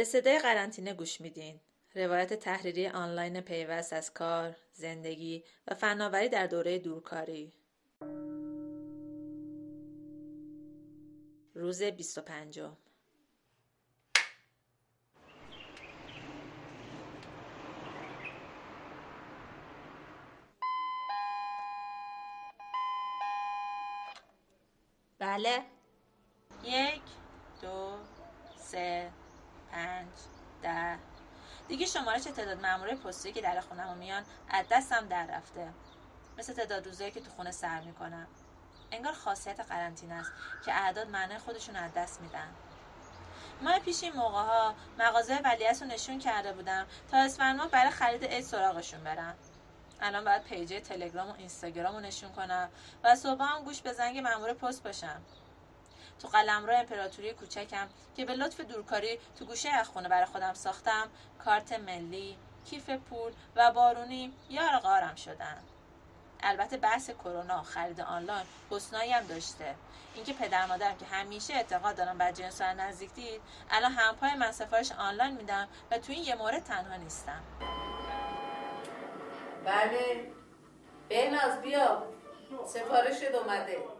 به صدای قرنطینه گوش میدین. روایت تحریری آنلاین پیوست از کار، زندگی و فناوری در دوره دورکاری. روز 25 بله یک دو سه پنج ده. دیگه شمارش تعداد مامورای پستی که در خونم میان از دستم در رفته. مثل تعداد روزایی که تو خونه سر می‌کنم. انگار خاصیت قرنطینه است که اعداد معنای خودشون از دست میدن. ماه پیش این موقع ها مغازه رو نشون کرده بودم تا اسفند برای خرید عید سراغشون برم الان باید پیجه تلگرام و اینستاگرام رو نشون کنم و صبح هم گوش به زنگ مامور پست باشم. تو قلمرو امپراتوری کوچکم که به لطف دورکاری تو گوشه از خونه برای خودم ساختم کارت ملی کیف پول و بارونی یار قارم شدن البته بحث کرونا خرید آنلاین حسنایی هم داشته. اینکه پدر مادرم که همیشه اعتقاد دارم بر جنس نزدیک دید الان همپای من سفارش آنلاین میدم و تو این یه مورد تنها نیستم. بله. بناز بیا. سفارشت اومده.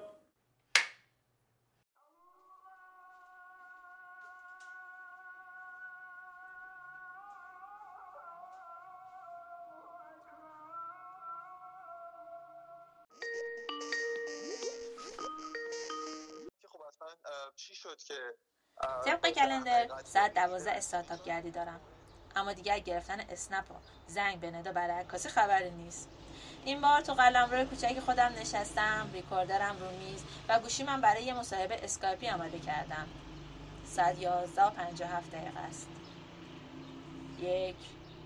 شد که طبق کلندر ساعت دوازده استارتاپ گردی دارم. اما دیگه از گرفتن اسنپ و زنگ به ندا برای عکاسی خبری نیست. این بار تو قلمروی کوچک خودم نشستم recorder م رو میز و گوشی من برای یه مصاحبه اسکایپی آماده کردم. ساعت یازده و پنجاه هفت دقیقه است. یک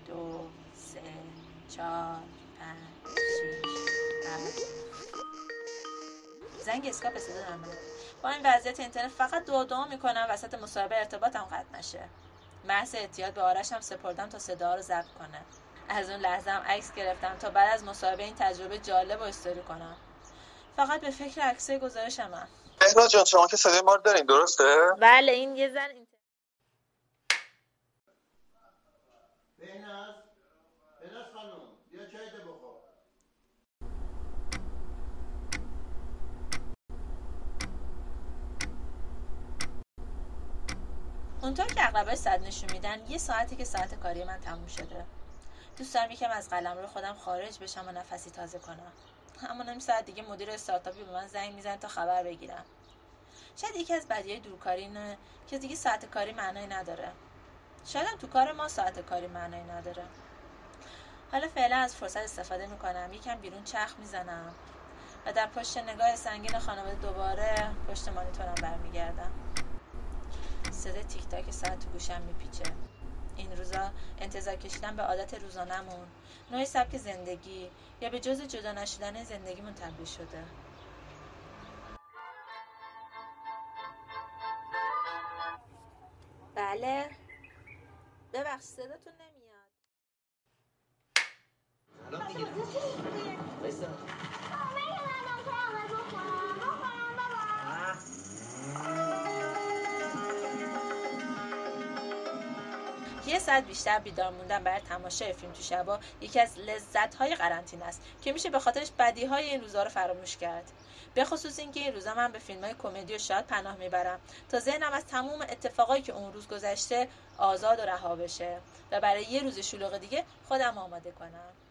دو سه چهار پنج شیش هفت. زنگ اسکایپ صدا با این وضعیت اینترنت فقط دعا دعا می‌کنم وسط مصاحبه ارتباطم قطع نشه. محض احتیاط به آرش هم سپردم تا صدا رو ضبط کنه. از اون لحظه هم عکس گرفتم تا بعد از مصاحبه این تجربه جالب و استوری کنم. فقط به فکر عکسای گزارشم هم جان شما که صدای ما رو دارین درسته؟ بله این یه زن اونطور که اغلب صد نشون میدن یه ساعتی که ساعت کاری من تموم شده. دوست دارم یکم از قلم رو خودم خارج بشم و نفسی تازه کنم. اما نیم ساعت دیگه مدیر استارتاپی به من زنگ میزن تا خبر بگیرم. شاید یکی از بدیهای دورکاری اینه که دیگه ساعت کاری معنایی نداره. شاید هم تو کار ما ساعت کاری معنایی نداره. حالا فعلا از فرصت استفاده می‌کنم. یکم بیرون چرخ می‌زنم و در پشت نگاه سنگین خانواده دوباره پشت مانیتورم برمیگردم. صدای تیک تاک ساعت تو گوشم میپیچه. این روزا انتظار کشیدن به عادت روزانمون نوع سبک زندگی یا به جز جدا نشدن زندگیمون تبدیل شده. بله. ببخش صداتون نمیاد. یه ساعت بیشتر بیدار موندن برای تماشای فیلم تو شبا یکی از لذت های قرنطینه است که میشه به خاطرش بدی های این روزها رو فراموش کرد. به خصوص اینکه این روزا من به فیلم های کمدی و شاد پناه می‌برم تا ذهنم از تموم اتفاقایی که اون روز گذشته آزاد و رها بشه و برای یه روز شلوغ دیگه خودم آماده کنم.